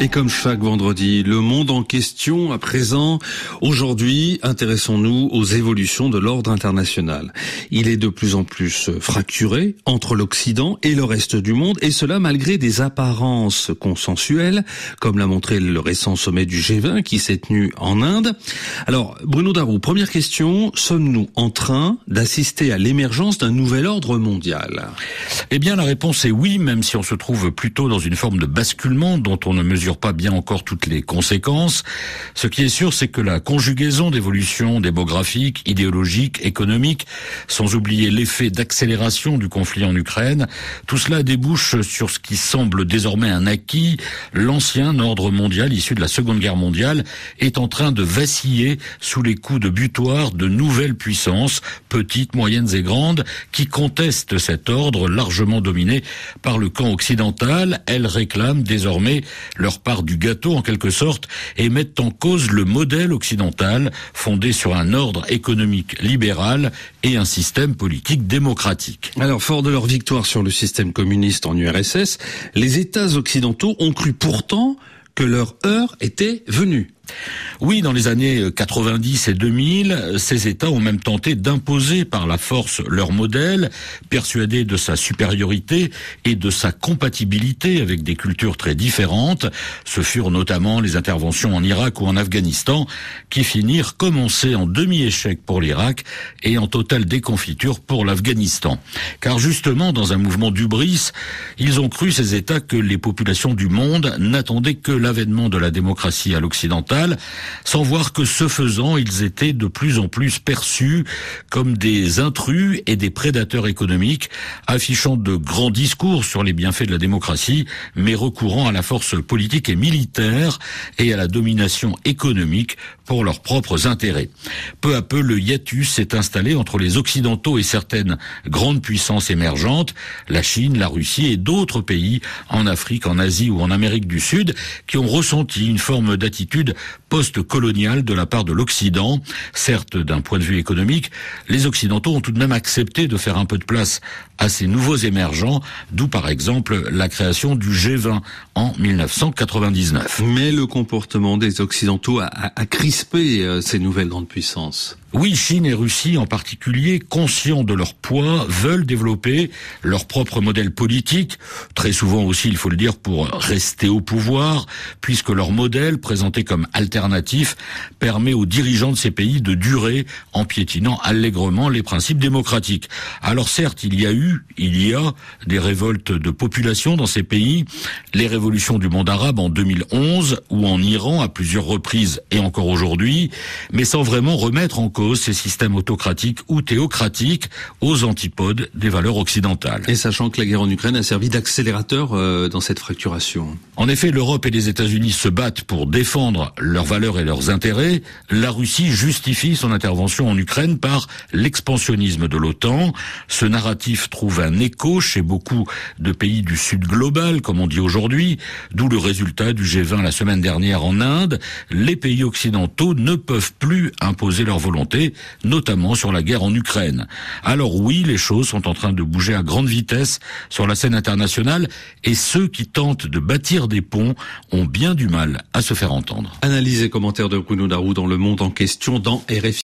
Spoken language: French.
Et comme chaque vendredi, le monde en question à présent. Aujourd'hui, intéressons-nous aux évolutions de l'ordre international. Il est de plus en plus fracturé entre l'Occident et le reste du monde, et cela malgré des apparences consensuelles, comme l'a montré le récent sommet du G20 qui s'est tenu en Inde. Alors, Bruno Darou, première question, sommes-nous en train d'assister à l'émergence d'un nouvel ordre mondial? Eh bien, la réponse est oui, même si on se trouve plutôt dans une forme de basculement dont on ne mesure pas bien encore toutes les conséquences. Ce qui est sûr, c'est que la conjugaison d'évolutions démographiques, idéologiques, économiques, sans oublier l'effet d'accélération du conflit en Ukraine, tout cela débouche sur ce qui semble désormais un acquis. L'ancien ordre mondial issu de la Seconde Guerre mondiale est en train de vaciller sous les coups de butoir de nouvelles puissances, petites, moyennes et grandes, qui contestent cet ordre largement dominé par le camp occidental. Elles réclament désormais leur part du gâteau en quelque sorte et mettent en cause le modèle occidental fondé sur un ordre économique libéral et un système politique démocratique. Alors, fort de leur victoire sur le système communiste en URSS, les États occidentaux ont cru pourtant que leur heure était venue. Oui, dans les années 90 et 2000, ces États ont même tenté d'imposer par la force leur modèle, persuadés de sa supériorité et de sa compatibilité avec des cultures très différentes. Ce furent notamment les interventions en Irak ou en Afghanistan qui finirent, comme en demi-échec pour l'Irak et en totale déconfiture pour l'Afghanistan. Car justement, dans un mouvement d'ubris, ils ont cru, ces États, que les populations du monde n'attendaient que l'avènement de la démocratie à l'occidental sans voir que ce faisant, ils étaient de plus en plus perçus comme des intrus et des prédateurs économiques, affichant de grands discours sur les bienfaits de la démocratie, mais recourant à la force politique et militaire et à la domination économique pour leurs propres intérêts. Peu à peu, le hiatus s'est installé entre les Occidentaux et certaines grandes puissances émergentes, la Chine, la Russie et d'autres pays en Afrique, en Asie ou en Amérique du Sud, qui ont ressenti une forme d'attitude post-coloniale de la part de l'Occident. Certes, d'un point de vue économique, les Occidentaux ont tout de même accepté de faire un peu de place à ces nouveaux émergents, d'où par exemple la création du G20 en 1999. Mais le comportement des Occidentaux a, a, crispé euh, ces nouvelles grandes puissances. Oui, Chine et Russie en particulier, conscients de leur poids, veulent développer leur propre modèle politique, très souvent aussi, il faut le dire, pour rester au pouvoir, puisque leur modèle, présenté comme alternatif, permet aux dirigeants de ces pays de durer en piétinant allègrement les principes démocratiques. Alors certes, il y a eu, il y a des révoltes de population dans ces pays, les révolutions du monde arabe en 2011 ou en Iran à plusieurs reprises et encore aujourd'hui, mais sans vraiment remettre en cause ces systèmes autocratiques ou théocratiques aux antipodes des valeurs occidentales. Et sachant que la guerre en Ukraine a servi d'accélérateur euh, dans cette fracturation. En effet, l'Europe et les États-Unis se battent pour défendre leurs valeurs et leurs intérêts. La Russie justifie son intervention en Ukraine par l'expansionnisme de l'OTAN. Ce narratif trouve un écho chez beaucoup de pays du Sud global, comme on dit aujourd'hui, d'où le résultat du G20 la semaine dernière en Inde. Les pays occidentaux ne peuvent plus imposer leur volonté notamment sur la guerre en Ukraine. Alors oui, les choses sont en train de bouger à grande vitesse sur la scène internationale et ceux qui tentent de bâtir des ponts ont bien du mal à se faire entendre. Analyse et commentaire de Bruno Darou dans le monde en question dans RFI.